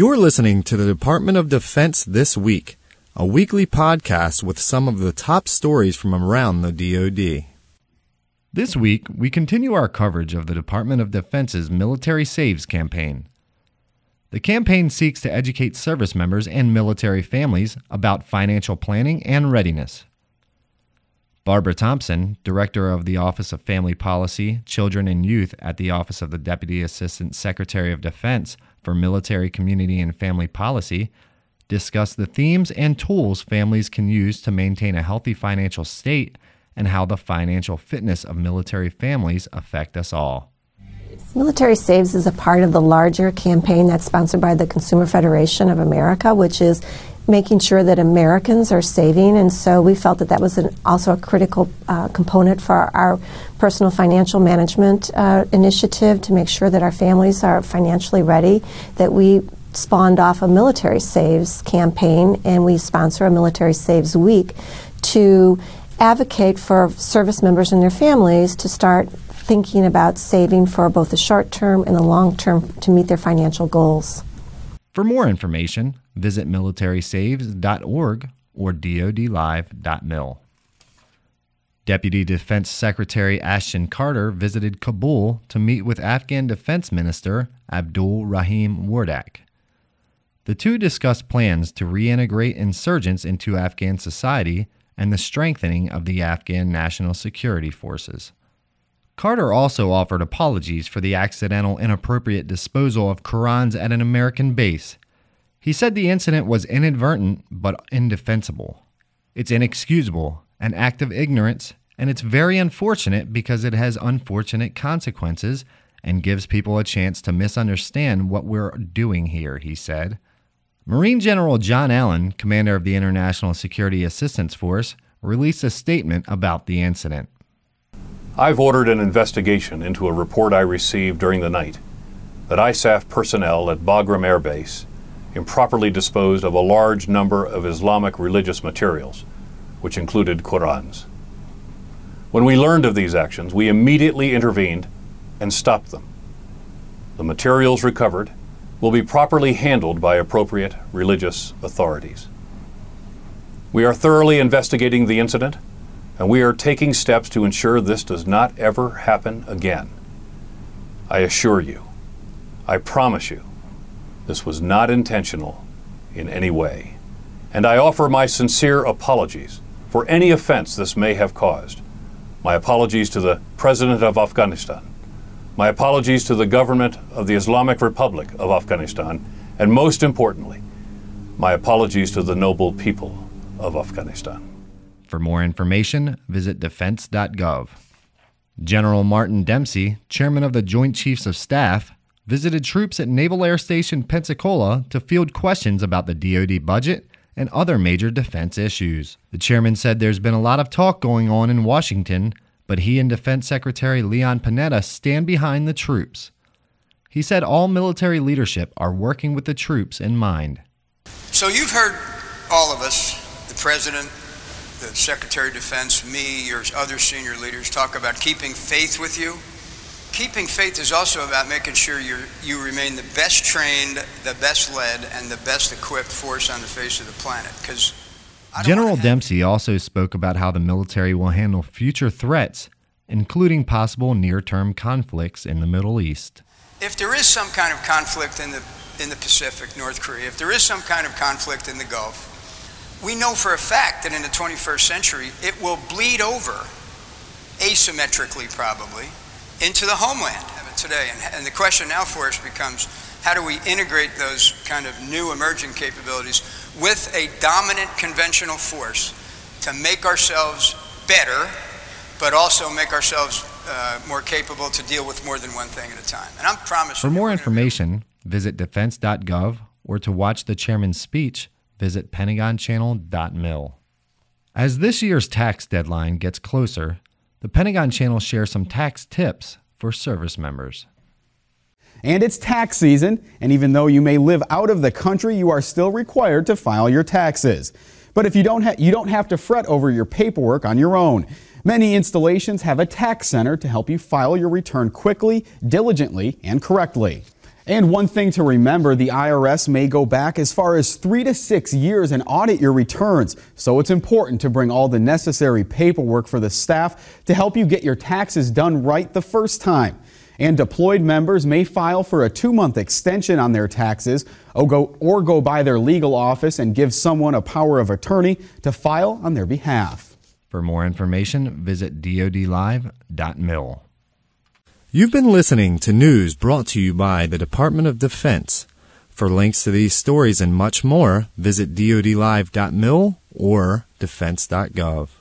You're listening to the Department of Defense This Week, a weekly podcast with some of the top stories from around the DoD. This week, we continue our coverage of the Department of Defense's Military Saves campaign. The campaign seeks to educate service members and military families about financial planning and readiness. Barbara Thompson, Director of the Office of Family Policy, Children and Youth at the Office of the Deputy Assistant Secretary of Defense for Military, Community, and Family Policy, discuss the themes and tools families can use to maintain a healthy financial state and how the financial fitness of military families affect us all. Military Saves is a part of the larger campaign that's sponsored by the Consumer Federation of America, which is making sure that Americans are saving. And so we felt that that was an, also a critical uh, component for our, our, personal financial management uh, initiative to make sure that our families are financially ready, that we spawned off a military saves campaign and we sponsor a military saves week to advocate for service members and their families to start thinking about saving for both the short term and the long term to meet their financial goals. For more information, visit militarysaves.org or dodlive.mil. Deputy Defense Secretary Ashton Carter visited Kabul to meet with Afghan Defense Minister Abdul Rahim Wardak. The two discussed plans to reintegrate insurgents into Afghan society and the strengthening of the Afghan National Security Forces. Carter also offered apologies for the accidental inappropriate disposal of Qurans at an American base. He said the incident was inadvertent but indefensible. It's inexcusable, an act of ignorance, and it's very unfortunate because it has unfortunate consequences and gives people a chance to misunderstand what we're doing here, he said. Marine General John Allen, commander of the International Security Assistance Force, released a statement about the incident. I've ordered an investigation into a report I received during the night that ISAF personnel at Bagram Air Base improperly disposed of a large number of Islamic religious materials, which included Qurans. When we learned of these actions, we immediately intervened and stopped them. The materials recovered will be properly handled by appropriate religious authorities. We are thoroughly investigating the incident and we are taking steps to ensure this does not ever happen again. I assure you, I promise you, this was not intentional in any way. And I offer my sincere apologies for any offense this may have caused. My apologies to the President of Afghanistan. My apologies to the government of the Islamic Republic of Afghanistan. And most importantly, my apologies to the noble people of Afghanistan. For more information, visit defense.gov. General Martin Dempsey, chairman of the Joint Chiefs of Staff, visited troops at Naval Air Station Pensacola to field questions about the DoD budget and other major defense issues. The chairman said there's been a lot of talk going on in Washington, but he and Defense Secretary Leon Panetta stand behind the troops. He said all military leadership are working with the troops in mind. So you've heard all of us, the president, the Secretary of Defense, me, your other senior leaders talk about keeping faith with you. Keeping faith is also about making sure you you remain the best trained, the best led, and the best equipped force on the face of the planet. Because General Dempsey also spoke about how the military will handle future threats, including possible near-term conflicts in the Middle East. If there is some kind of conflict in the in the Pacific, North Korea, if there is some kind of conflict in the Gulf, we know for a fact that in the 21st century, it will bleed over, asymmetrically probably, into the homeland today. And, and the question now for us becomes how do we integrate those kind of new emerging capabilities with a dominant conventional force to make ourselves better, but also make ourselves uh, more capable to deal with more than one thing at a time. And I'm promising. For more information, visit defense.gov or to watch the chairman's speech visit pentagonchannel.mil. As this year's tax deadline gets closer, the Pentagon Channel shares some tax tips for service members. And it's tax season, and even though you may live out of the country, you are still required to file your taxes. But if you don't, ha- you don't have to fret over your paperwork on your own. Many installations have a tax center to help you file your return quickly, diligently, and correctly. And one thing to remember, the IRS may go back as far as three to six years and audit your returns. So it's important to bring all the necessary paperwork for the staff to help you get your taxes done right the first time. And deployed members may file for a two month extension on their taxes or go, or go by their legal office and give someone a power of attorney to file on their behalf. For more information, visit dodlive.mil. You've been listening to news brought to you by the Department of Defense. For links to these stories and much more, visit dodlive.mil or defense.gov.